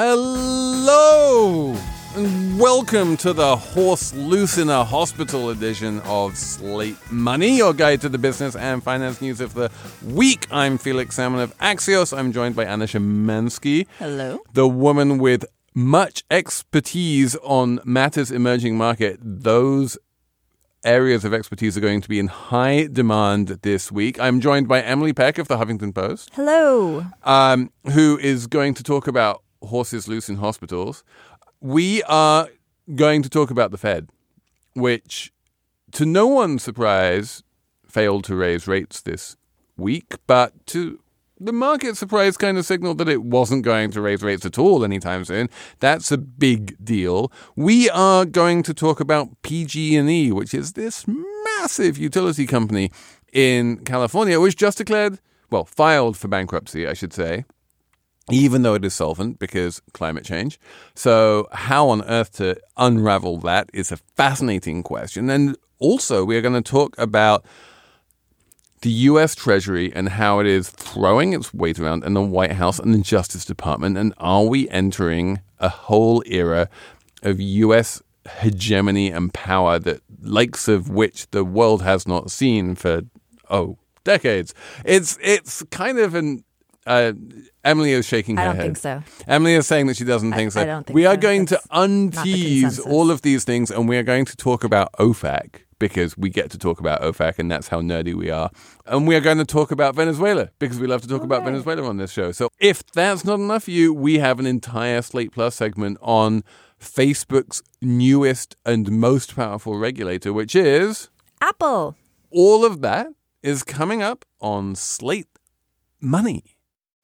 Hello! And welcome to the Horse Loosener Hospital edition of Slate Money, your guide to the business and finance news of the week. I'm Felix Salmon of Axios. I'm joined by Anna Szymanski, Hello. the woman with much expertise on matters emerging market. Those areas of expertise are going to be in high demand this week. I'm joined by Emily Peck of the Huffington Post Hello. um, who is going to talk about horses loose in hospitals. We are going to talk about the Fed, which, to no one's surprise, failed to raise rates this week, but to the market surprise kind of signaled that it wasn't going to raise rates at all anytime soon. That's a big deal. We are going to talk about PG&E, which is this massive utility company in California, which just declared, well, filed for bankruptcy, I should say even though it is solvent because climate change. So, how on earth to unravel that is a fascinating question. And also, we are going to talk about the US Treasury and how it is throwing its weight around in the White House and the Justice Department. And are we entering a whole era of US hegemony and power that likes of which the world has not seen for oh decades? It's it's kind of an uh, Emily is shaking her head. I don't head. think so. Emily is saying that she doesn't I- think so. I don't think we are going That's to untease all of these things, and we are going to talk about OFAC because we get to talk about OFAC, and that's how nerdy we are. And we are going to talk about Venezuela because we love to talk about. Venezuela on this show. So if that's not enough for you, we have an entire Slate Plus segment on Facebook's newest and most powerful regulator, which is Apple. all of that is coming up on Slate Money.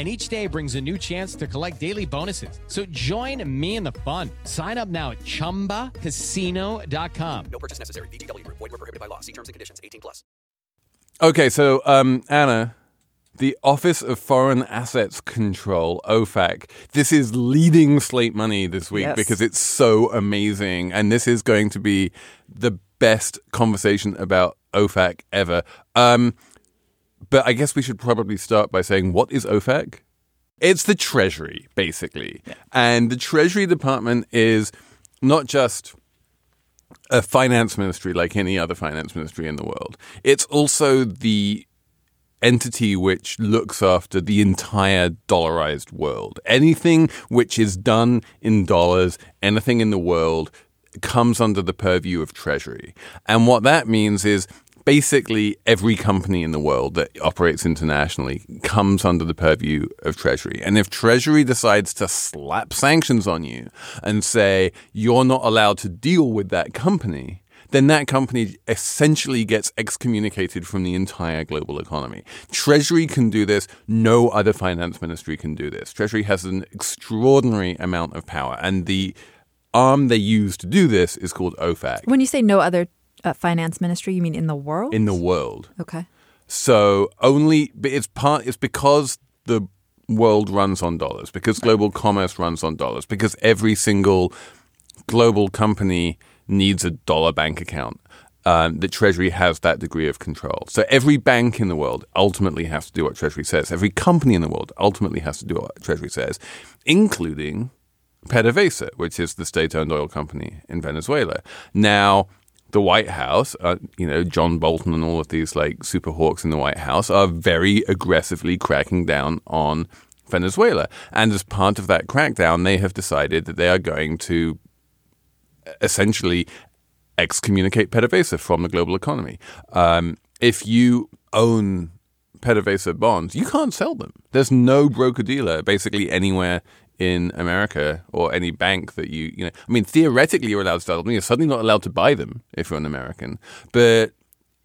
And each day brings a new chance to collect daily bonuses. So join me in the fun. Sign up now at chumbacasino.com. No purchase necessary. VGW Void were prohibited by law. See terms and conditions. 18 plus. Okay, so um, Anna, the Office of Foreign Assets Control (OFAC). This is leading Slate Money this week Yes. because it's so amazing, and this is going to be the best conversation about OFAC ever. Um, but I guess we should probably start by saying what is OFAC? It's the Treasury, basically, and the Treasury Department is not just a finance ministry like any other finance ministry in the world. It's also the entity which looks after the entire dollarized world. Anything which is done in dollars, anything in the world comes under the purview of Treasury. And what that means is basically every company in the world that operates internationally comes under the purview of Treasury. And if Treasury decides to slap sanctions on you and say you're not allowed to deal with that company, then that company essentially gets excommunicated from the entire global economy. Treasury can do this. No other finance ministry can do this. Treasury has an extraordinary amount of power. And the arm they use to do this is called OFAC When you say no other uh, finance ministry, you mean in the world? in the world. okay. So only but it's part it's because the world runs on dollars, because global commerce runs on dollars, because every single global company needs a dollar bank account. Um, the Treasury has that degree of control. So every bank in the world ultimately has to do what Treasury says. Every company in the world ultimately has to do what Treasury says, including PDVSA, which is the state-owned oil company in Venezuela. Now, the White House, uh, you know, John Bolton and all of these like super hawks in the White House are very aggressively cracking down on Venezuela. And as part of that crackdown, they have decided that they are going to essentially excommunicate PDVSA from the global economy. Um, if you own PDVSA bonds, you can't sell them. There's no broker dealer basically anywhere in America or any bank that you, you know, I mean, theoretically you're allowed to sell them. You're suddenly not allowed to buy them if you're an American, but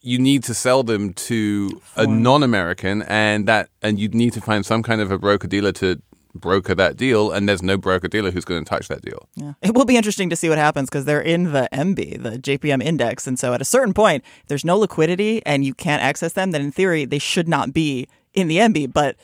you need to sell them to a non-American and that, and you'd need to find some kind of a broker dealer to broker that deal, and there's no broker dealer who's going to touch that deal. Yeah. It will be interesting to see what happens because they're in the EMBI, the JPM index. And so at a certain point, there's no liquidity and you can't access them, then in theory, they should not be in the EMBI. But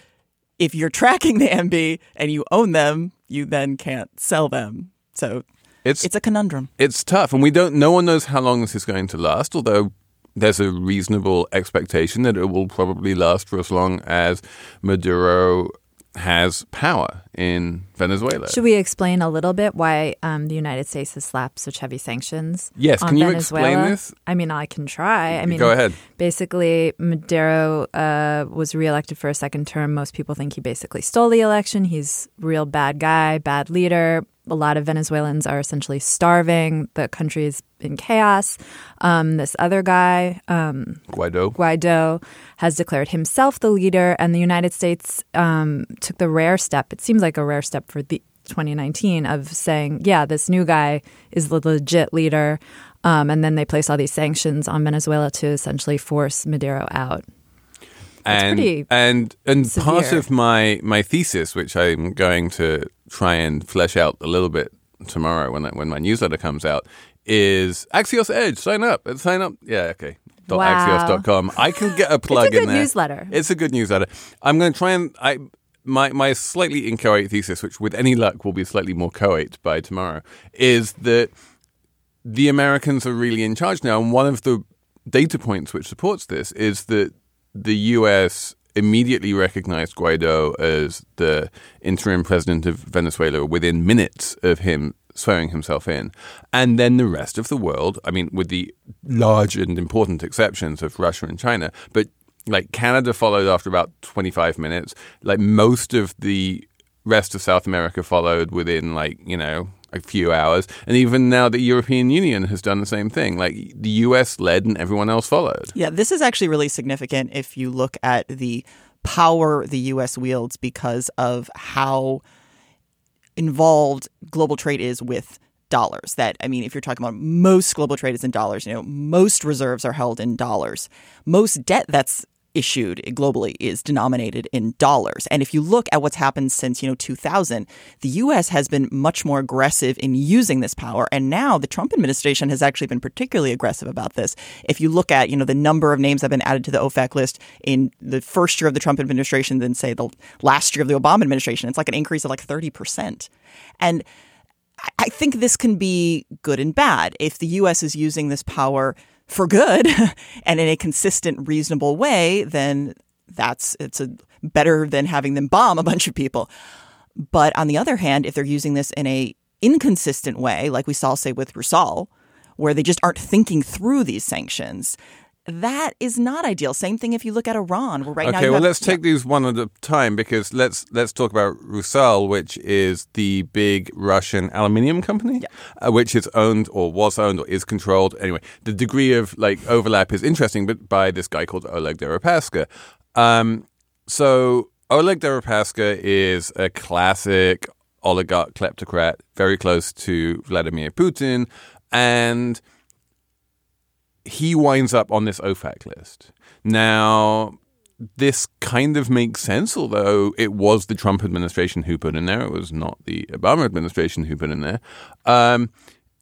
if you're tracking the EMBI and you own them, you then can't sell them. So It's it's a conundrum. it's tough, and we don't. No one knows how long this is going to last. Although there's a reasonable expectation that it will probably last for as long as Maduro has power in Venezuela. Should we explain a little bit why um, the United States has slapped such heavy sanctions? Yes, on can you Venezuela? explain this? I mean, I can try. I mean, Go ahead. Basically, Maduro uh, was reelected for a second term. Most people think he basically stole the election. He's real bad guy, bad leader. A lot of Venezuelans are essentially starving. The country is in chaos. Um, this other guy, um, Guaido. Guaido has declared himself the leader, and the United States um, took the rare step. It seems like a rare step for the 2019 of saying, "Yeah, this new guy is the legit leader," um, and then they place all these sanctions on Venezuela to essentially force Maduro out. And and and part of my my thesis, which I'm going to try and flesh out a little bit tomorrow when I, when my newsletter comes out, is Axios Edge. Sign up. Uh, sign up. Yeah. Okay. Wow. Axios.com. I can get a plug good in there. newsletter. It's a good newsletter. I'm going to try and I. My, my slightly inchoate thesis, which with any luck will be slightly more coate by tomorrow, is that the Americans are really in charge now. And one of the data points which supports this is that the U.S. immediately recognized Guaido as the interim president of Venezuela within minutes of him swearing himself in. And then the rest of the world, I mean, with the large and important exceptions of Russia and China, but like Canada followed after about 25 minutes. Like most of the rest of South America followed within like, you know, a few hours. And even now the European Union has done the same thing. Like the US led and everyone else followed. Yeah, this is actually really significant if you look at the power the U.S. wields because of how involved global trade is with dollars. That I mean, if you're talking about most global trade is in dollars, you know, most reserves are held in dollars. Most debt that's issued globally is denominated in dollars. And if you look at what's happened since, you know, 2000, the US has been much more aggressive in using this power and now the Trump administration has actually been particularly aggressive about this. If you look at, you know, the number of names that have been added to the OFAC list in the first year of the Trump administration than say the last year of the Obama administration, it's like an increase of like 30%. And I- I think this can be good and bad. If the U.S. is using this power for good and in a consistent, reasonable way, then that's it's a better than having them bomb a bunch of people. But on the other hand, if they're using this in a inconsistent way, like we saw say with Rusal, where they just aren't thinking through these sanctions, that is not ideal. Same thing if you look at Iran, where right now okay, well have- let's take these one at a time because let's let's talk about Rusal, which is the big Russian aluminium company, uh, which is owned or was owned or is controlled. Anyway, the degree of like overlap is interesting, but by this guy called Oleg Deripaska. Um, so Oleg Deripaska is a classic oligarch kleptocrat, very close to Vladimir Putin, and he winds up on this OFAC list. Now, this kind of makes sense, although it was the Trump administration who put in there. It was not the Obama administration who put in there. Um,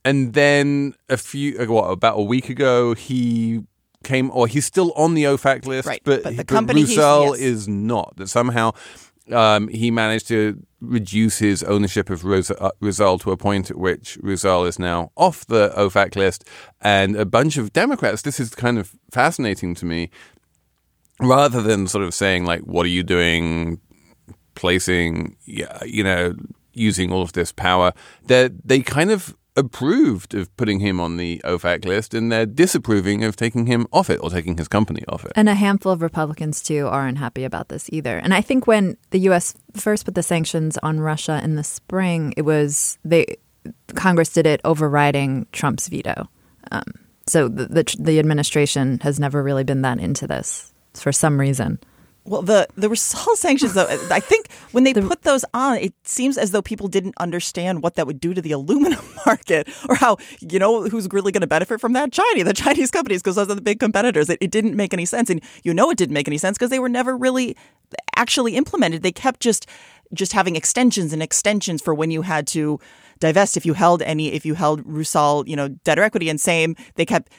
and then a few, uh, what, about a week ago, he came, or he's still on the OFAC list, Right, but, but the company he's- yes. is not. That somehow um, he managed to reduce his ownership of uh, Rusal to a point at which Rusal is now off the OFAC list. And a bunch of Democrats, this is kind of fascinating to me, rather than sort of saying, like, what are you doing, placing, you know, using all of this power, they they kind of approved of putting him on the OFAC list and they're disapproving of taking him off it or taking his company off it. And a handful of Republicans, too, aren't happy about this either. And I think when the U.S. first put the sanctions on Russia in the spring, it was they Congress did it overriding Trump's veto. Um, so the, the the administration has never really been that into this for some reason. Well, the the Rusal sanctions, though, I think when they put those on, it seems as though people didn't understand what that would do to the aluminum market, or how you know who's really going to benefit from that? China, the Chinese companies, because those are the big competitors. It, it didn't make any sense, and you know it didn't make any sense because they were never really actually implemented. They kept just just having extensions and extensions for when you had to divest if you held any if you held Rusal, you know, debt or equity, and same they kept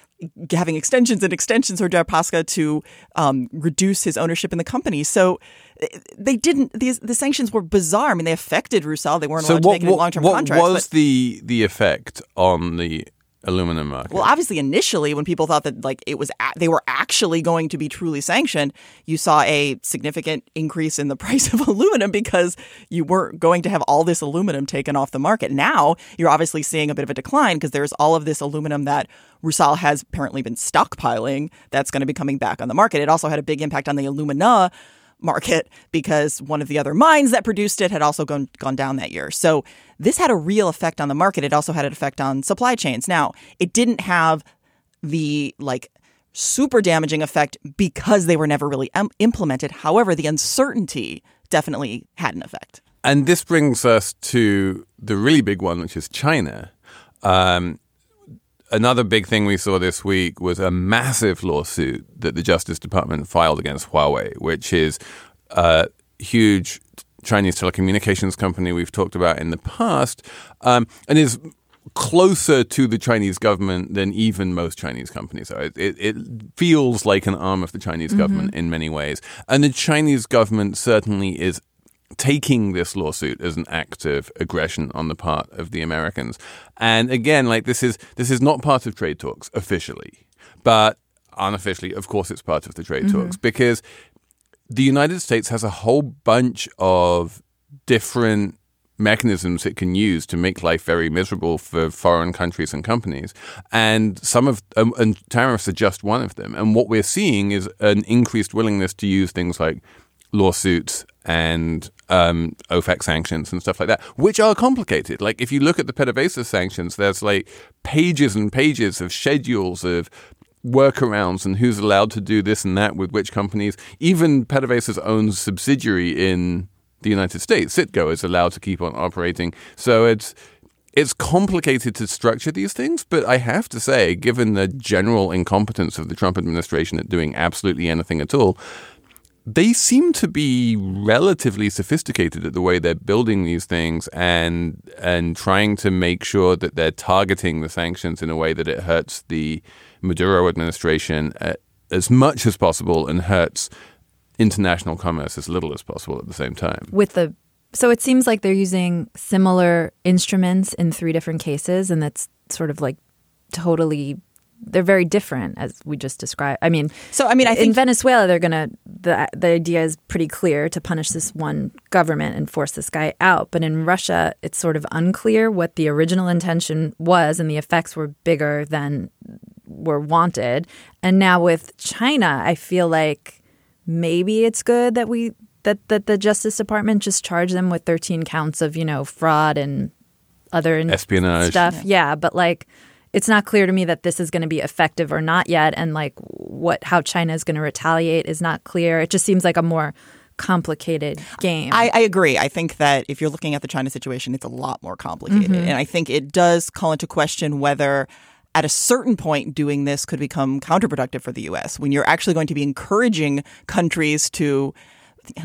having extensions and extensions for Deripaska to um, reduce his ownership in the company. So eh, they didn't. These the sanctions were bizarre. I mean, they affected Rusal. They weren't So allowed what, to make any long term what was but- the the effect on the aluminum market? Well, obviously, initially, when people thought that like it was, a- they were actually going to be truly sanctioned, you saw a significant increase in the price of aluminum because you weren't going to have all this aluminum taken off the market. Now you're obviously seeing a bit of a decline because there's all of this aluminum that Rusal has apparently been stockpiling that's going to be coming back on the market. It also had a big impact on the alumina market because one of the other mines that produced it had also gone gone down that year. So this had a real effect on the market. It also had an effect on supply chains. Now, it didn't have the like super damaging effect because they were never really im- implemented. However, the uncertainty definitely had an effect. And this brings us to the really big one, which is China. Um, another big thing we saw this week was a massive lawsuit that the Justice Department filed against Huawei, which is a huge Chinese telecommunications company we've talked about in the past, um, and is closer to the Chinese government than even most Chinese companies are. It, it, it feels like an arm of the Chinese government in many ways. And the Chinese government certainly is taking this lawsuit as an act of aggression on the part of the Americans. And again, like this is this is not part of trade talks officially, but unofficially, of course, it's part of the trade talks because the United States has a whole bunch of different mechanisms it can use to make life very miserable for foreign countries and companies. And some of um, and tariffs are just one of them. And what we're seeing is an increased willingness to use things like lawsuits and um, OFAC sanctions and stuff like that, which are complicated. Like if you look at the PDVSA sanctions, there's like pages and pages of schedules of workarounds and who's allowed to do this and that with which companies. Even PDVSA's own subsidiary in the United States, Citgo, is allowed to keep on operating. So it's it's complicated to structure these things, but I have to say, given the general incompetence of the Trump administration at doing absolutely anything at all, they seem to be relatively sophisticated at the way they're building these things and and trying to make sure that they're targeting the sanctions in a way that it hurts the Maduro administration uh, as much as possible and hurts international commerce as little as possible at the same time. with the so it seems like they're using similar instruments in three different cases and that's sort of like totally they're very different as we just described i mean So, I mean, I in venezuela they're gonna the, the idea is pretty clear to punish this one government and force this guy out but in russia it's sort of unclear what the original intention was and the effects were bigger than were wanted and now with china i feel like maybe it's good that we that that the Justice Department just charged them with 13 counts of you know fraud and other in- Espionage. stuff. Yeah. but like it's not clear to me that this is going to be effective or not yet, and like what how China is going to retaliate is not clear. It just seems like a more complicated game. I, I agree. I think that if you're looking at the China situation, it's a lot more complicated. Mm-hmm. And I think it does call into question whether at a certain point doing this could become counterproductive for the US when you're actually going to be encouraging countries to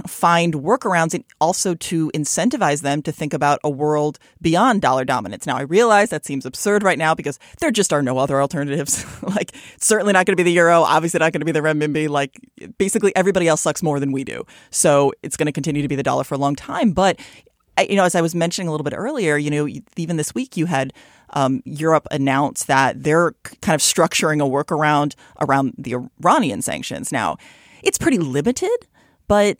find workarounds and also to incentivize them to think about a world beyond dollar dominance. Now, I realize that seems absurd right now because there just are no other alternatives. like, certainly not going to be the euro, obviously not going to be the renminbi. Like, basically, everybody else sucks more than we do. So it's going to continue to be the dollar for a long time. But you know, as I was mentioning a little bit earlier, you know, even this week you had um, Europe announced that they're kind of structuring a workaround around the Iranian sanctions. Now, it's pretty limited, but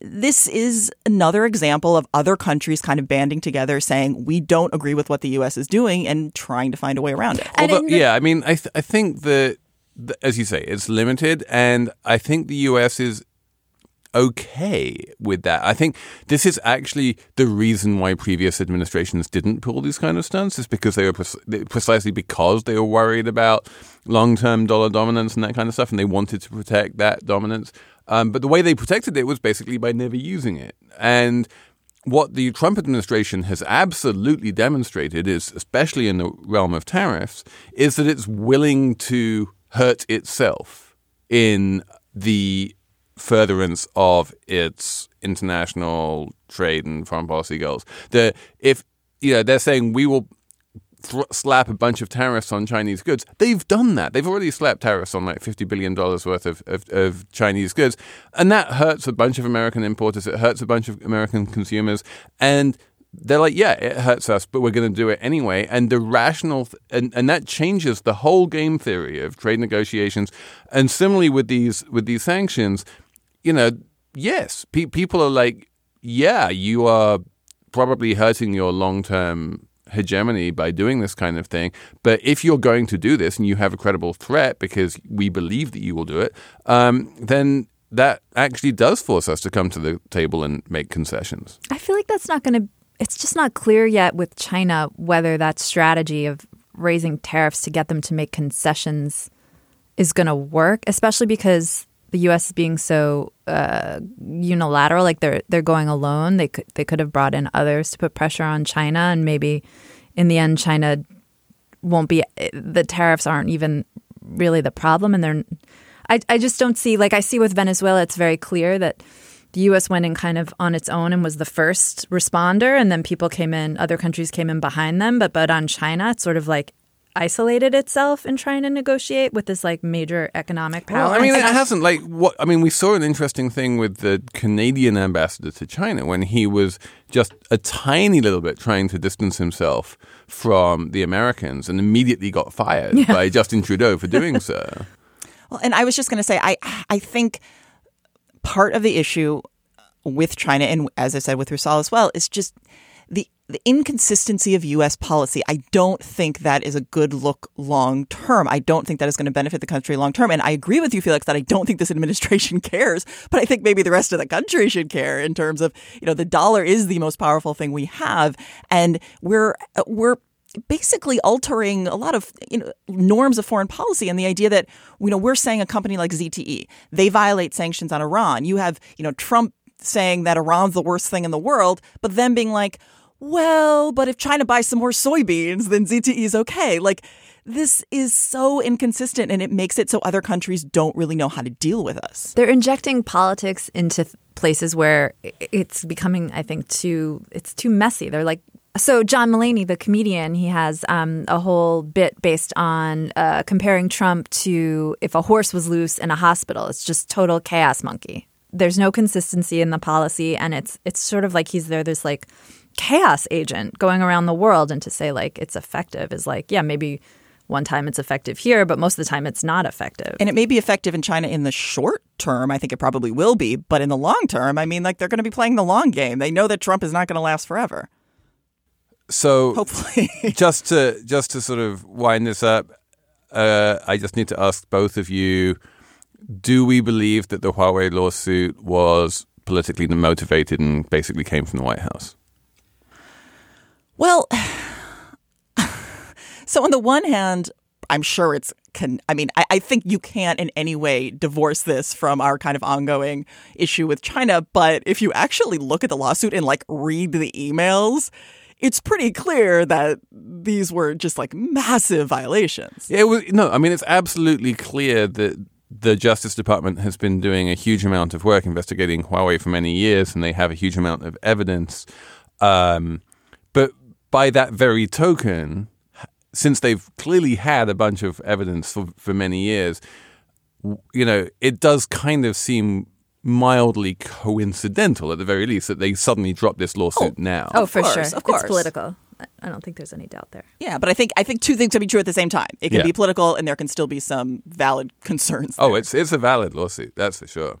this is another example of other countries kind of banding together saying we don't agree with what the U.S. is doing and trying to find a way around it. Although, the- yeah, I mean, I, th- I think that, as you say, it's limited, and I think the US is okay with that. I think this is actually the reason why previous administrations didn't pull these kind of stunts, is because they were pre- precisely because they were worried about long term dollar dominance and that kind of stuff, and they wanted to protect that dominance. Um, but the way they protected it was basically by never using it. And what the Trump administration has absolutely demonstrated is, especially in the realm of tariffs, is that it's willing to hurt itself in the furtherance of its international trade and foreign policy goals. The if you know they're saying we will thr slap a bunch of tariffs on Chinese goods. They've done that. They've already slapped tariffs on like fifty billion dollars worth of, of, of Chinese goods, and that hurts a bunch of American importers. It hurts a bunch of American consumers, and they're like, yeah, it hurts us, but we're going to do it anyway. And the rational, th- and, and that changes the whole game theory of trade negotiations. And similarly with these with these sanctions, you know, yes, pe- people are like, yeah, you are probably hurting your long term hegemony by doing this kind of thing. But if you're going to do this and you have a credible threat because we believe that you will do it, um, then that actually does force us to come to the table and make concessions. I feel like that's not going to. It's just not clear yet with China whether that strategy of raising tariffs to get them to make concessions is going to work, especially because the U.S. is being so uh, unilateral. Like they're they're going alone. They could they could have brought in others to put pressure on China, and maybe in the end, China won't be. The tariffs aren't even really the problem, and they're. I I just don't see like I see with Venezuela. It's very clear that the U.S. went in kind of on its own and was the first responder, and then people came in, other countries came in behind them. But but on China, it's sort of like isolated itself in trying to negotiate with this like major economic power. Well, I mean, it hasn't like what I mean. We saw an interesting thing with the Canadian ambassador to China when he was just a tiny little bit trying to distance himself from the Americans, and immediately got fired Yeah. by Justin Trudeau for doing so. Well, and I was just going to say, I I think part of the issue with China, and as I said with Rusal as well, is just the the inconsistency of U.S. policy. I don't think that is a good look long term. I don't think that is going to benefit the country long term. And I agree with you, Felix, that I don't think this administration cares, but I think maybe the rest of the country should care in terms of you know the dollar is the most powerful thing we have, and we're we're basically altering a lot of you know norms of foreign policy and the idea that you know we're saying a company like ZTE they violate sanctions on Iran you have you know Trump saying that Iran's the worst thing in the world but then being like well but if China buys some more soybeans then ZTE is okay like this is so inconsistent and it makes it so other countries don't really know how to deal with us They're injecting politics into places where it's becoming, I think, too it's too messy. They're like so John Mulaney, the comedian, he has um, a whole bit based on uh, comparing Trump to if a horse was loose in a hospital. It's just total chaos monkey. There's no consistency in the policy, and it's it's sort of like he's there. This like chaos agent going around the world, and to say like it's effective is like yeah maybe one time it's effective here, but most of the time it's not effective. and it may be effective in China in the short term I think it probably will be but in the long term I mean like they're going to be playing the long game they know that Trump is not going to last forever So hopefully just to just to sort of wind this up, uh, I just need to ask both of you: Do we believe that the Huawei lawsuit was politically motivated and basically came from the White House? Well, so on the one hand, I'm sure it's. Can, I mean, I, I think you can't in any way divorce this from our kind of ongoing issue with China. But if you actually look at the lawsuit and like read the emails, it's pretty clear that these were just like massive violations. Yeah, no, I mean it's absolutely clear that the Justice Department has been doing a huge amount of work investigating Huawei for many years, and they have a huge amount of evidence. Um, by that very token, since they've clearly had a bunch of evidence for, for many years, you know, it does kind of seem mildly coincidental at the very least that they suddenly drop this lawsuit oh. now. Oh, Of for course, sure. of course. It's political. I- I don't think there's any doubt there. Yeah, but I think I think two things can be true at the same time. It can Yeah. be political, and there can still be some valid concerns. Oh, it's it's a valid lawsuit, that's for sure.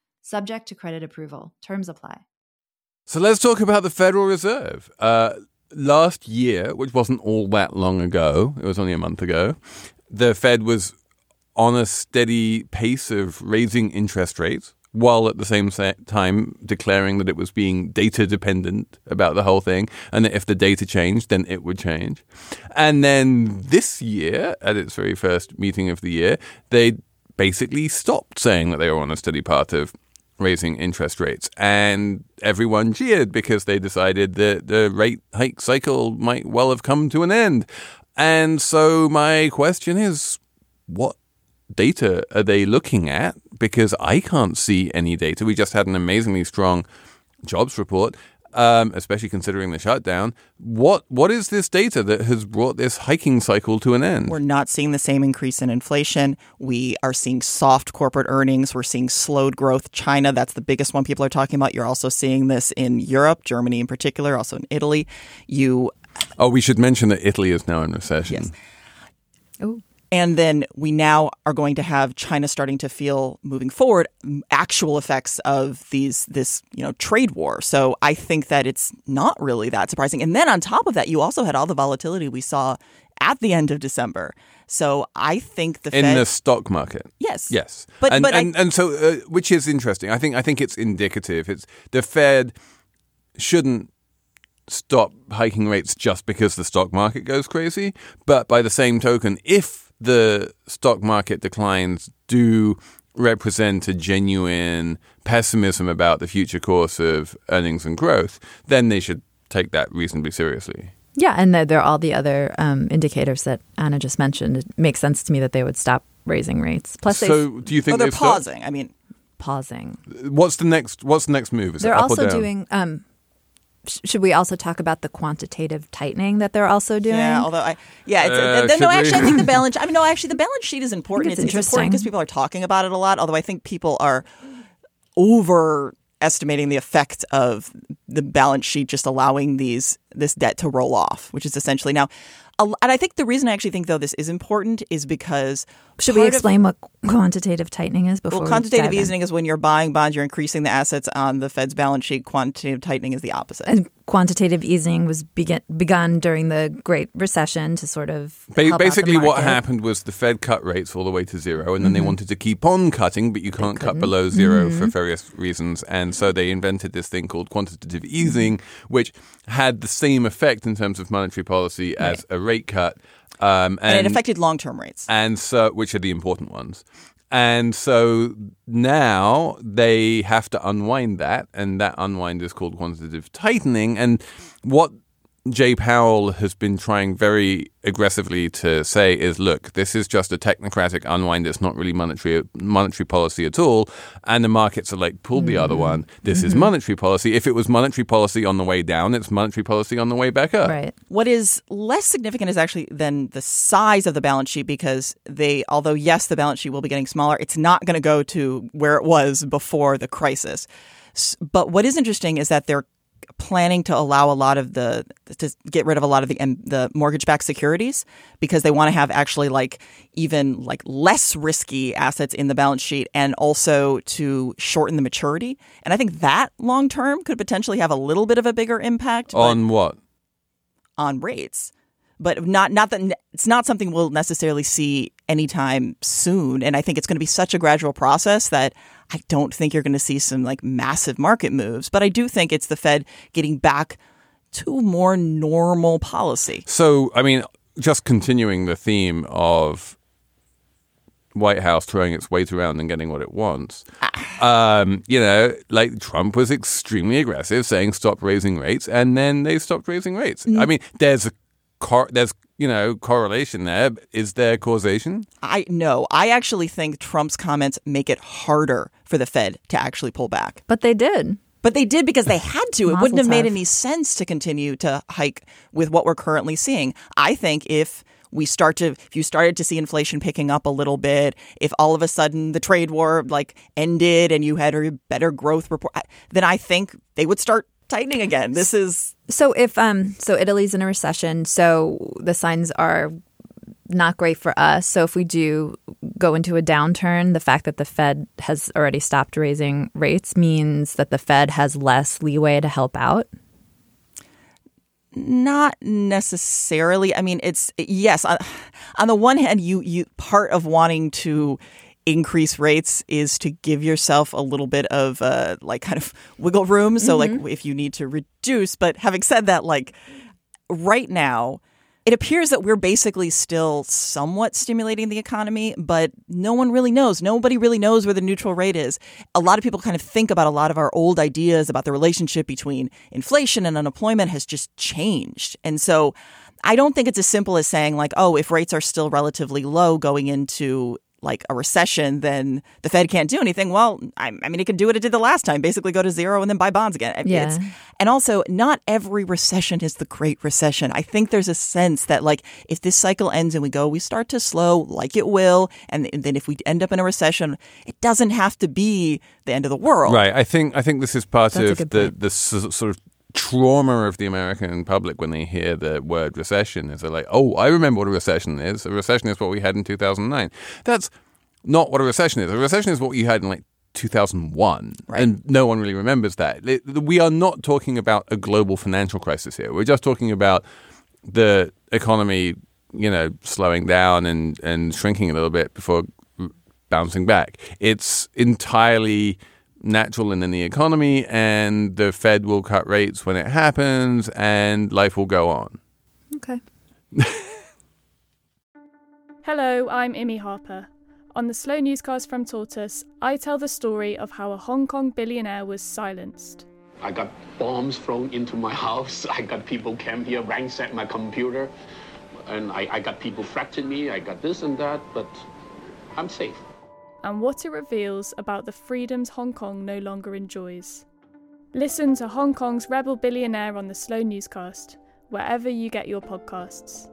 Subject to credit approval. Terms apply. So let's talk about the Federal Reserve. Uh, last year, which wasn't all that long ago, it was only a month ago, the Fed was on a steady pace of raising interest rates while at the same time declaring that it was being data dependent about the whole thing, and that if the data changed, then it would change. And then this year, at its very first meeting of the year, they basically stopped saying that they were on a steady path of raising interest rates. And everyone cheered because they decided that the rate hike cycle might well have come to an end. And so my question is what data are they looking at? Because I can't see any data. We just had an amazingly strong jobs report. Um, especially considering the shutdown, what what is this data that has brought this hiking cycle to an end? We're not seeing the same increase in inflation. We are seeing soft corporate earnings. We're seeing slowed growth. China, that's the biggest one people are talking about. You're also seeing this in Europe, Germany in particular, also in Italy. You Oh, we should mention that Italy is now in recession. Yes. Oh, And then we now are going to have China starting to feel moving forward actual effects of these this you know trade war. So I think that it's not really that surprising. And then on top of that, you also had all the volatility we saw at the end of December. So I think the in Fed the stock market. yes Yes, but and but and, I, and so uh, which is interesting. I think I think it's indicative. It's the Fed shouldn't stop hiking rates just because the stock market goes crazy, but by the same token, if the stock market declines do represent a genuine pessimism about the future course of earnings and growth, then they should take that reasonably seriously. yeah, and there there are all the other um, indicators that Anna just mentioned. It makes sense to me that they would stop raising rates. Plus, they've So, do you think oh, they're they've stopped? pausing. I mean, pausing. What's the next? What's the next move? Is They're it up also or down? doing. Um, sh- should we also talk about the quantitative tightening that they're also doing? Yeah, although I yeah, it's, Uh, no, we? actually, I think the balance. I mean, no, actually, the balance sheet is important. it's It's, it's important interesting. because people are talking about it a lot. Although I think people are overestimating the effect of the balance sheet just allowing these this debt to roll off, which is essentially now. A l- And I think the reason I actually think though this is important is because Should we part of- explain what quantitative tightening is before well, we quantitative dive in? easing is when you're buying bonds, you're increasing the assets on the Fed's balance sheet. Quantitative tightening is the opposite. And quantitative easing was begin, begun during the Great Recession to sort of Ba- help out the basically, what happened was the Fed cut rates all the way to zero, and then they mm-hmm. wanted to keep on cutting, but you can't cut below 0 for mm-hmm. various reasons. And so they invented this thing called quantitative easing, mm-hmm. which had the same effect in terms of monetary policy as a rate cut. Um, and, and, it affected long-term rates. and so which are the important ones. And so now they have to unwind that, and that unwind is called quantitative tightening. And what Jay Powell has been trying very aggressively to say is, look, this is just a technocratic unwind. It's not really monetary monetary policy at all. And the markets are like, pull the other mm-hmm. one. This is mm-hmm. monetary policy. If it was monetary policy on the way down, it's monetary policy on the way back up. Right. What is less significant is actually than the size of the balance sheet because they, although yes, the balance sheet will be getting smaller, it's not going to go to where it was before the crisis. But what is interesting is that they're planning to allow a lot of the to get rid of a lot of the the mortgage-backed securities because they want to have actually like even like less risky assets in the balance sheet and also to shorten the maturity. And I think that long term could potentially have a little bit of a bigger impact. On what? on rates, but not not that it's not something we'll necessarily see anytime soon. And I think it's going to be such a gradual process that I don't think you're going to see some like massive market moves. But I do think it's the Fed getting back to more normal policy. So, I mean, just continuing the theme of White House throwing its weight around and getting what it wants. Um, you know, like Trump was extremely aggressive, saying stop raising rates, and then they stopped raising rates. I mean, there's a cor- there's you know correlation there. Is there causation? I no, I actually think Trump's comments make it harder for the Fed to actually pull back. But they did. But they did because they had to. It wouldn't have made any sense to continue to hike with what we're currently seeing. I think if we start to if you started to see inflation picking up a little bit, if all of a sudden the trade war like ended and you had a better growth report, then I think they would start tightening again. This is So if um so Italy's in a recession, so the signs are not great for us. So if we do go into a downturn, the fact that the Fed has already stopped raising rates means that the Fed has less leeway to help out. Not necessarily. I mean, it's yes. On, on the one hand, you you part of wanting to increase rates is to give yourself a little bit of uh, like kind of wiggle room. So like if you need to reduce, but having said that, like right now, it appears that we're basically still somewhat stimulating the economy, but no one really knows. Nobody really knows where the neutral rate is. A lot of people kind of think about a lot of our old ideas about the relationship between inflation and unemployment has just changed. And so I don't think it's as simple as saying, like, oh, if rates are still relatively low going into like a recession, then the Fed can't do anything. Well, I, I mean, it can do what it did the last time, basically go to zero and then buy bonds again. Yeah. it's- and also, not every recession is the Great Recession. I think there's a sense that, like, if this cycle ends and we go, we start to slow, like it will, and then if we end up in a recession, it doesn't have to be the end of the world. Right. I think I think this is part That's of the the sort of trauma of the American public when they hear the word recession is they're like, "Oh, I remember what a recession is. A recession is what we had in 2009." That's not what a recession is. A recession is what you had in like 2001, Right. and no one really remembers that. We are not talking about a global financial crisis here. We're just talking about the economy, you know, slowing down and and shrinking a little bit before bouncing back. It's entirely natural and in the economy, and the Fed will cut rates when it happens, and life will go on. Okay. Hello, I'm Imi Harper. On the Slow Newscast from Tortoise, I tell the story of how a Hong Kong billionaire was silenced. I got bombs thrown into my house. I got people came here, ransacked my computer. And I, I got people threatening me. I got this and that, but I'm safe. And what it reveals about the freedoms Hong Kong no longer enjoys. Listen to Hong Kong's rebel billionaire on the Slow Newscast, wherever you get your podcasts.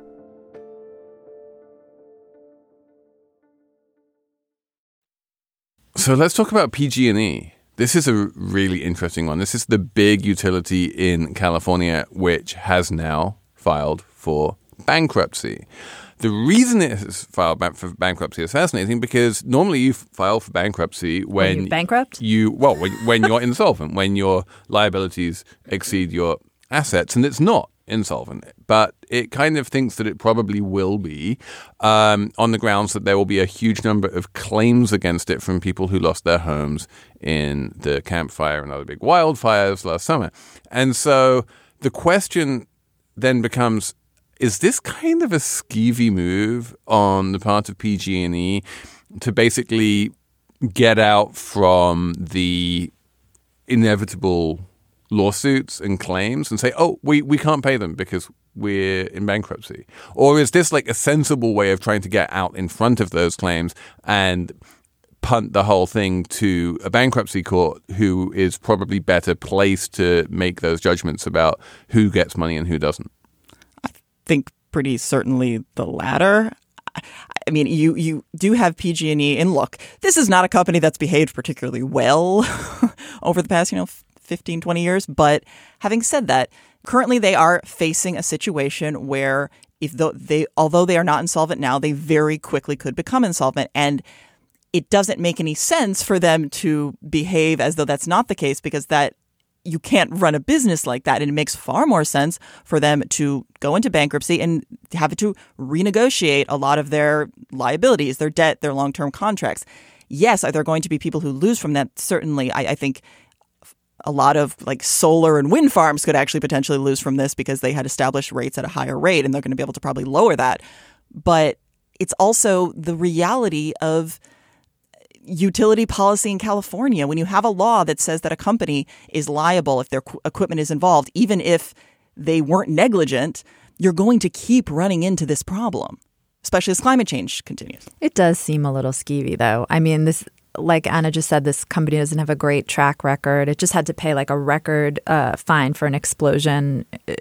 So let's talk about PG&E. This is a really interesting one. This is the big utility in California which has now filed for bankruptcy. The reason it has filed for bankruptcy is fascinating because normally you file for bankruptcy when, you're bankrupt? You well, when, when you're insolvent, when your liabilities exceed your assets, and it's not insolvent, but it kind of thinks that it probably will be um, on the grounds that there will be a huge number of claims against it from people who lost their homes in the Camp Fire and other big wildfires last summer. And so the question then becomes is this kind of a skeevy move on the part of PG&E to basically get out from the inevitable lawsuits and claims and say, oh, we, we can't pay them because we're in bankruptcy? Or is this like a sensible way of trying to get out in front of those claims and punt the whole thing to a bankruptcy court who is probably better placed to make those judgments about who gets money and who doesn't? Think pretty certainly the latter. I- mean, you you do have PG&E, and look, this is not a company that's behaved particularly well over the past, you know, 15, 20 years. But having said that, currently they are facing a situation where if they, although they are not insolvent now, they very quickly could become insolvent, and it doesn't make any sense for them to behave as though that's not the case because that you can't run a business like that. And it makes far more sense for them to go into bankruptcy and have to renegotiate a lot of their liabilities, their debt, their long term contracts. Yes, are there going to be people who lose from that? Certainly. I, I think a lot of like solar and wind farms could actually potentially lose from this because they had established rates at a higher rate and they're going to be able to probably lower that. But it's also the reality of utility policy in California. When you have a law that says that a company is liable if their qu- equipment is involved, even if they weren't negligent, you're going to keep running into this problem, especially as climate change continues. It does seem a little skeevy, though. I mean, this, like Anna just said, this company doesn't have a great track record. It just had to pay like a record uh, fine for an explosion uh,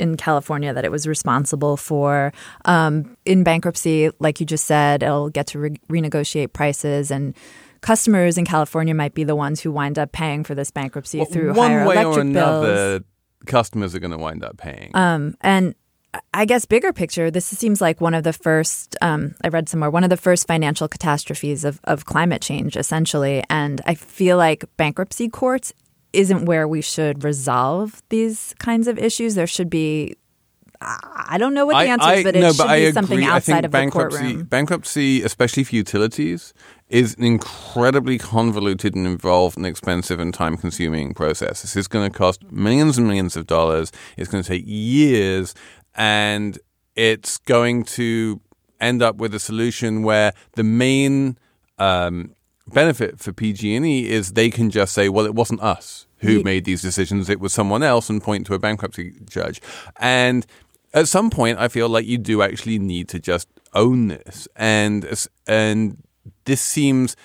in California that it was responsible for. Um, in bankruptcy, like you just said, it'll get to re- renegotiate prices and. Customers in California might be the ones who wind up paying for this bankruptcy Well, through one higher way electric or another, bills. customers are going to wind up paying. Um, and I guess bigger picture, this seems like one of the first. Um, I read somewhere one of the first financial catastrophes of of climate change, essentially. And I feel like bankruptcy courts isn't where we should resolve these kinds of issues. There should be I don't know what the I- answer I- is, but it no, should but I be agree. something I outside think of the bankruptcy, courtroom. bankruptcy, especially for utilities, is an incredibly convoluted and involved and expensive and time-consuming process. This is going to cost millions and millions of dollars. It's going to take years, and it's going to end up with a solution where the main um, benefit for PG&E is they can just say, "Well, it wasn't us." Who made these decisions? It was someone else, and point to a bankruptcy judge. And at some point, I feel like you do actually need to just own this, and and this seems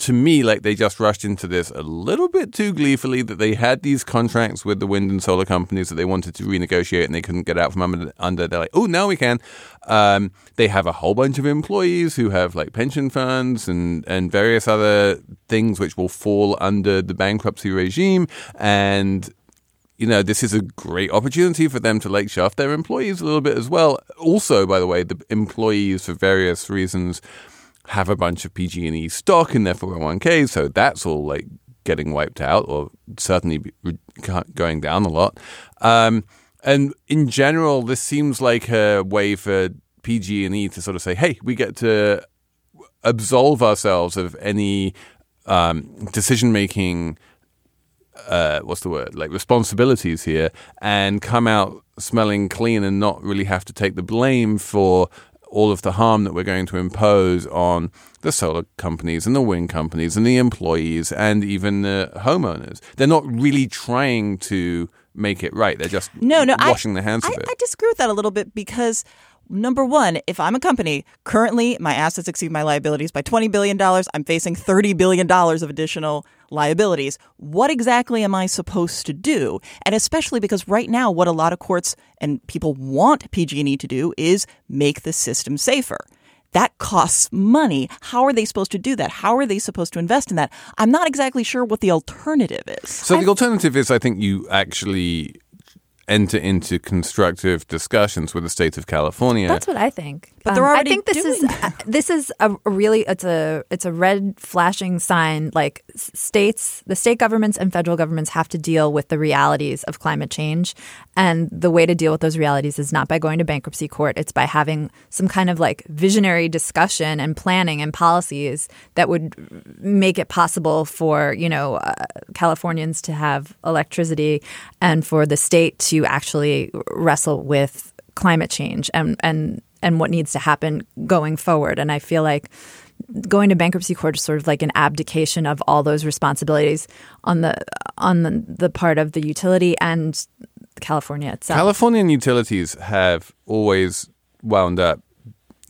to me like they just rushed into this a little bit too gleefully that they had these contracts with the wind and solar companies that they wanted to renegotiate and they couldn't get out from under. They're like, oh, now we can. Um, they have a whole bunch of employees who have like pension funds and, and various other things which will fall under the bankruptcy regime. And you know, this is a great opportunity for them to like shaft their employees a little bit as well. Also, by the way, the employees for various reasons have a bunch of PG&E stock in their 401k, so that's all like getting wiped out or certainly going down a lot. Um, and in general, this seems like a way for PG&E to sort of say, "Hey, we get to absolve ourselves of any um, decision making." uh, what's the word like responsibilities here and come out smelling clean and not really have to take the blame for all of the harm that we're going to impose on the solar companies and the wind companies and the employees and even the homeowners. They're not really trying to make it right. They're just No, no, I- washing their hands I, of it. I disagree with that a little bit because number one, if I'm a company, currently my assets exceed my liabilities by $20 billion. I'm facing $30 billion of additional liabilities. What exactly am I supposed to do? And especially because right now, what a lot of courts and people want PG&E to do is make the system safer. That costs money. How are they supposed to do that? How are they supposed to invest in that? I'm not exactly sure what the alternative is. So the alternative is, I think, you actually enter into constructive discussions with the state of California. That's what I think. But they're Um, already I think this doing is this is a a really it's a it's a red flashing sign. Like states, the state governments and federal governments have to deal with the realities of climate change, and the way to deal with those realities is not by going to bankruptcy court. It's by having some kind of like visionary discussion and planning and policies that would make it possible for you know uh, Californians to have electricity and for the state to actually wrestle with climate change and and and what needs to happen going forward. And I feel like going to bankruptcy court is sort of like an abdication of all those responsibilities on the on the, the part of the utility and California itself. Californian utilities have always wound up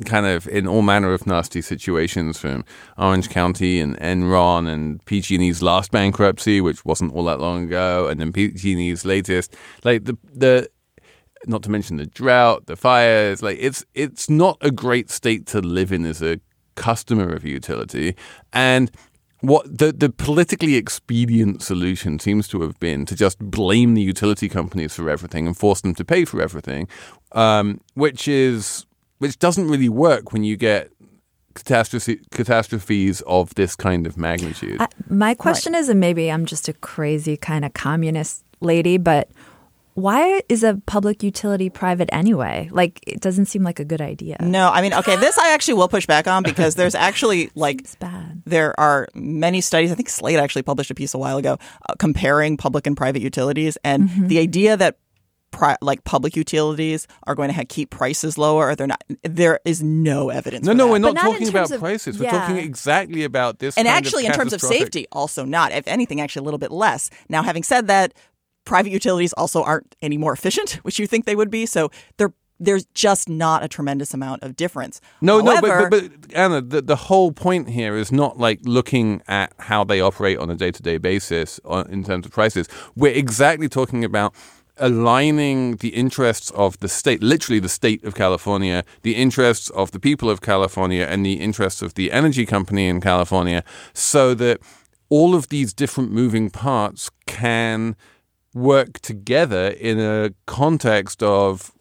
kind of in all manner of nasty situations from Orange County and Enron and PG&E's last bankruptcy, which wasn't all that long ago, and then PG&E's latest. Like the the not to mention the drought, the fires. Like it's it's not a great state to live in as a customer of utility, and what the the politically expedient solution seems to have been to just blame the utility companies for everything and force them to pay for everything, um, which is which doesn't really work when you get catastrophe catastrophes of this kind of magnitude. I, my question is, and maybe I'm just a crazy kind of communist lady, but why is a public utility private anyway? Like, it doesn't seem like a good idea. No, I mean, okay, this I actually will push back on because there's actually like It's bad. there are many studies. I think Slate actually published a piece a while ago uh, comparing public and private utilities, and Mm-hmm. the idea that pri- like public utilities are going to ha- keep prices lower, or they're not. There is no evidence. no, for no, that. we're not not talking about of- prices. We're yeah. talking exactly about this. and kind actually, in terms of safety, also not. If anything, actually a little bit less. Now, having said that, private utilities also aren't any more efficient, which you think they would be. So they're there's just not a tremendous amount of difference. No, However, no, but, but, but Anna, the, the whole point here is not like looking at how they operate on a day to day basis uh, in terms of prices. We're exactly talking about aligning the interests of the state, literally the state of California, the interests of the people of California, and the interests of the energy company in California, so that all of these different moving parts can work together in a context of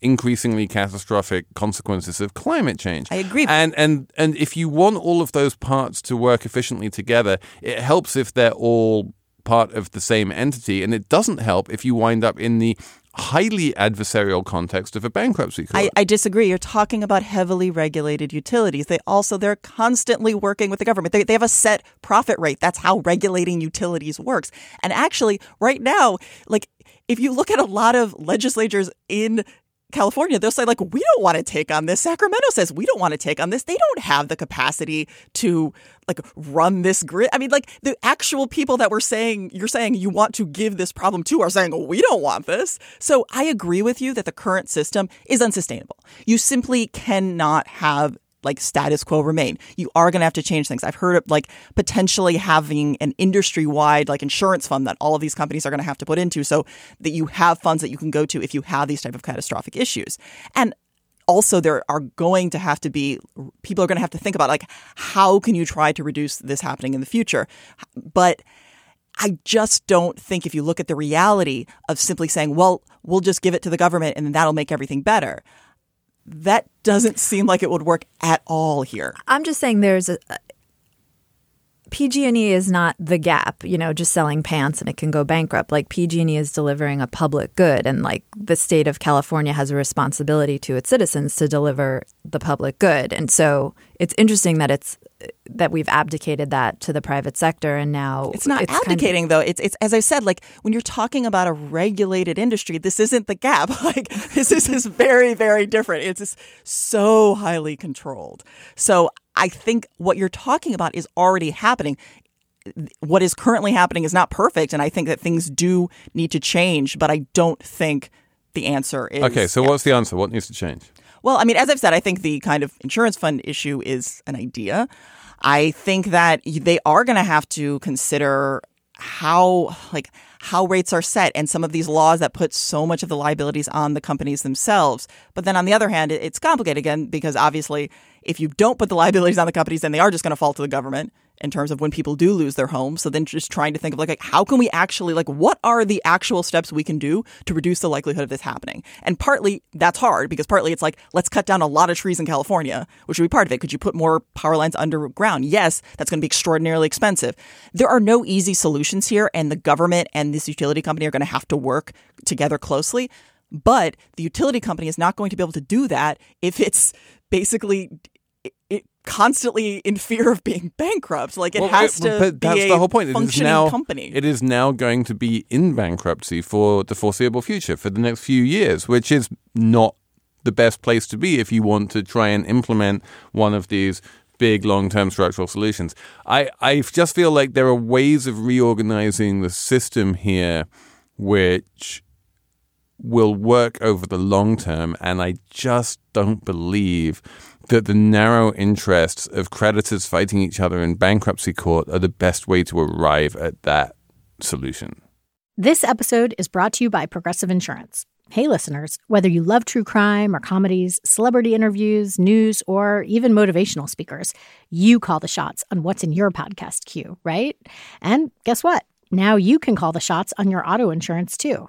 increasingly catastrophic consequences of climate change. I agree. And and and if you want all of those parts to work efficiently together, it helps if they're all part of the same entity and it doesn't help if you wind up in the highly adversarial context of a bankruptcy court. I, I disagree. You're talking about heavily regulated utilities. They also they're constantly working with the government. They, they have a set profit rate. That's how regulating utilities works. And actually, right now, like if you look at a lot of legislatures in California, they'll say, like, we don't want to take on this. Sacramento says we don't want to take on this. They don't have the capacity to like run this grid. I mean, like the actual people that were saying you're saying you want to give this problem to are saying we don't want this. So I agree with you that the current system is unsustainable. You simply cannot have like status quo remain. You are going to have to change things. I've heard of like potentially having an industry wide like insurance fund that all of these companies are going to have to put into so that you have funds that you can go to if you have these type of catastrophic issues. And also there are going to have to be people are going to have to think about like how can you try to reduce this happening in the future. But I just don't think if you look at the reality of simply saying, well, we'll just give it to the government and that'll make everything better that doesn't seem like it would work at all here. I'm just saying there's a PG&E is not the gap, you know, just selling pants and it can go bankrupt. Like PG&E is delivering a public good and like the state of California has a responsibility to its citizens to deliver the public good. And so it's interesting that it's that we've abdicated that to the private sector and now it's not it's kind of- abdicating though it's it's as i said like when you're talking about a regulated industry this isn't the gap like this is, is very very different it's just so highly controlled so i think what you're talking about is already happening what is currently happening is not perfect and i think that things do need to change but i don't think the answer is okay, so yeah. what's the answer? What needs to change? Well, I mean, as I've said, I think the kind of insurance fund issue is an idea. I think that they are going to have to consider how like how rates are set and some of these laws that put so much of the liabilities on the companies themselves. But then on the other hand, it's complicated again because obviously if you don't put the liabilities on the companies, then they are just going to fall to the government in terms of when people do lose their homes. So then just trying to think of like, like how can we actually like what are the actual steps we can do to reduce the likelihood of this happening? And partly that's hard because partly it's like let's cut down a lot of trees in California, which would be part of it. Could you put more power lines underground? Yes, that's going to be extraordinarily expensive. There are no easy solutions here, and the government and this utility company are going to have to work together closely. But the utility company is not going to be able to do that if it's basically it, constantly in fear of being bankrupt. Like it Well, has it- to but be that's a the whole point. It is now company. It is now going to be in bankruptcy for the foreseeable future, for the next few years, which is not the best place to be if you want to try and implement one of these big long-term structural solutions. I I just feel like there are ways of reorganizing the system here which will work over the long term and I just don't believe that the narrow interests of creditors fighting each other in bankruptcy court are the best way to arrive at that solution. This episode is brought to you by Progressive Insurance. Hey, listeners, whether you love true crime or comedies, celebrity interviews, news, or even motivational speakers, you call the shots on what's in your podcast queue, right? And guess what? Now you can call the shots on your auto insurance too.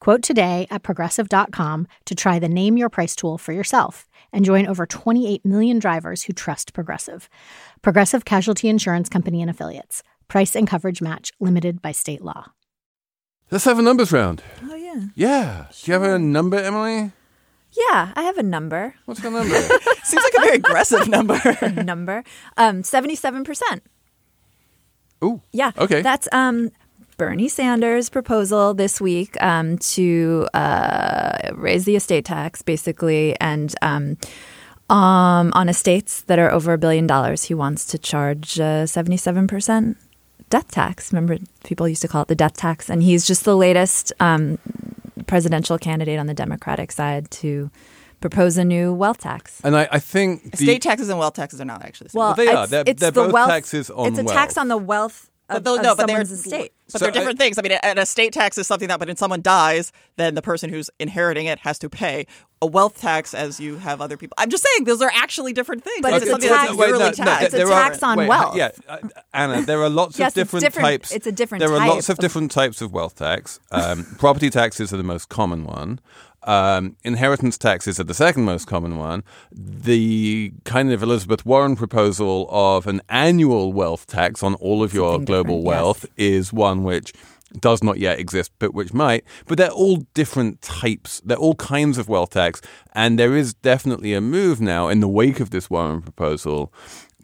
Quote today at progressive.com to try the Name Your Price tool for yourself and join over 28 million drivers who trust Progressive. Progressive Casualty Insurance Company and Affiliates. Price and coverage match limited by state law. Let's have a numbers round. Oh yeah. Yeah. Do you have a number, Emily? Yeah, I have a number. What's the number? Seems like a very aggressive number. number. Um 77%. Ooh. Yeah. Okay. That's um Bernie Sanders' proposal this week um, to uh, raise the estate tax, basically, and um, um, on estates that are over a billion dollars, he wants to charge uh, seventy-seven percent death tax. Remember, people used to call it the death tax, and he's just the latest um, presidential candidate on the Democratic side to propose a new wealth tax. and I, I think the, Estate taxes and wealth taxes are not actually the same. Well, they are. it's, They're- it's they're the both wealth, taxes on It's a tax on the wealth of, those- of no, but they're- someone's estate. But So they're different I- things. I mean, an estate tax is something that, but when someone dies, then the person who's inheriting it has to pay. A wealth tax, as you have other people. I'm just saying, those are actually different things. But Like, it's a tax- that's wait, yearly no, no, tax. It's a there are- on wait, wealth. Yeah, uh, Anna, there are lots Yes, of it's different, different- types. it's a different There are lots of different types of wealth tax. Um, property taxes are the most common one. Um, inheritance taxes are the second most common one. The kind of Elizabeth Warren proposal of an annual wealth tax on all of your Something global different, yes. wealth is one which does not yet exist, but which might. But they're all different types. They're all kinds of wealth tax. And there is definitely a move now in the wake of this Warren proposal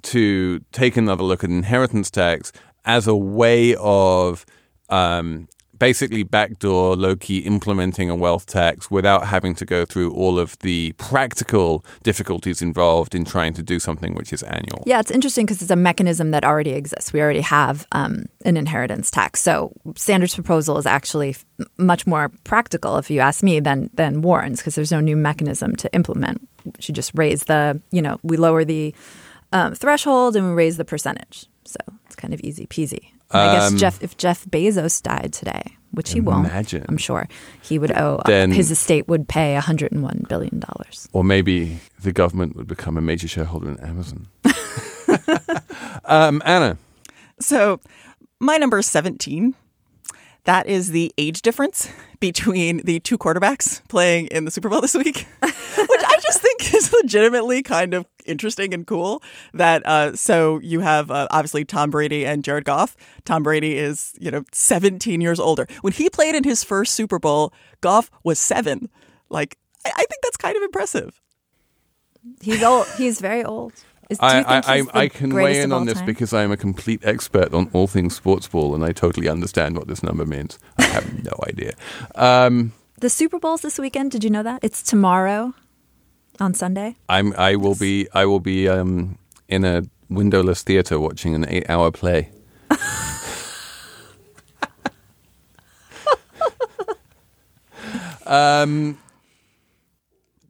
to take another look at inheritance tax as a way of um, basically backdoor low key implementing a wealth tax without having to go through all of the practical difficulties involved in trying to do something which is annual. Yeah, it's interesting because it's a mechanism that already exists. We already have um, an inheritance tax. So Sanders' proposal is actually much more practical, if you ask me, than than Warren's because there's no new mechanism to implement. Should just raise the, you know, we lower the um, threshold and we raise the percentage. So it's kind of easy peasy. And I guess Um, Jeff, if Jeff Bezos died today, which he won't, Imagine. I'm sure he would owe. Then- his estate would pay 101 billion dollars. Or maybe the government would become a major shareholder in Amazon. um, Anna. So my number is 17. That is the age difference between the two quarterbacks playing in the Super Bowl this week, which I just think is legitimately kind of interesting and cool. That uh, so you have uh, obviously Tom Brady and Jared Goff. Tom Brady is you know 17 years older. When he played in his first Super Bowl, Goff was seven. Like I, I think that's kind of impressive. He's old. He's very old. Is, I, I, I, I can weigh in on all this time? because I am a complete expert on all things sports ball and I totally understand what this number means. I have no idea. Um, the Super Bowl's this weekend. Did you know that it's tomorrow on Sunday? I'm, I will be, I will be um, in a windowless theater watching an eight-hour play. um,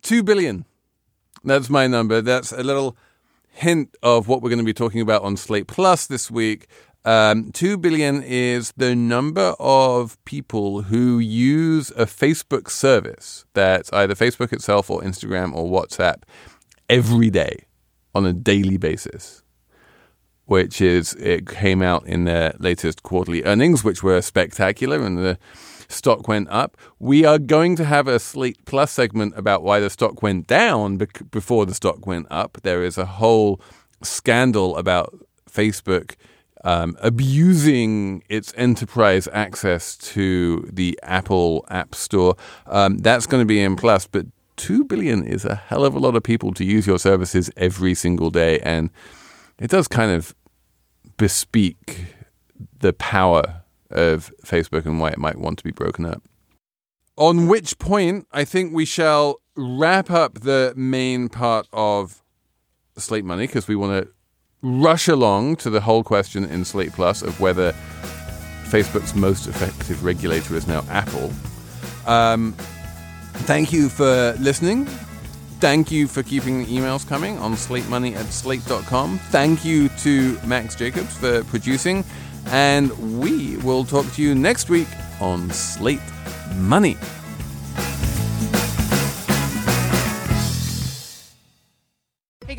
two billion. That's my number. That's a little hint of what we're going to be talking about on Slate Plus this week. Um, two billion is the number of people who use a Facebook service that's either Facebook itself or Instagram or WhatsApp every day on a daily basis. Which is, it came out in their latest quarterly earnings, which were spectacular, and the stock went up. We are going to have a Slate Plus segment about why the stock went down before the stock went up. There is a whole scandal about Facebook um, abusing its enterprise access to the Apple App Store. Um, that's going to be in Plus, but two billion is a hell of a lot of people to use your services every single day, and it does kind of bespeak the power of Facebook and why it might want to be broken up. On which point, I think we shall wrap up the main part of Slate Money because we want to rush along to the whole question in Slate Plus of whether Facebook's most effective regulator is now Apple. Um, thank you for listening. Thank you for keeping the emails coming on slatemoney at slate.com. Thank you to Max Jacobs for producing. And we will talk to you next week on Slate Money.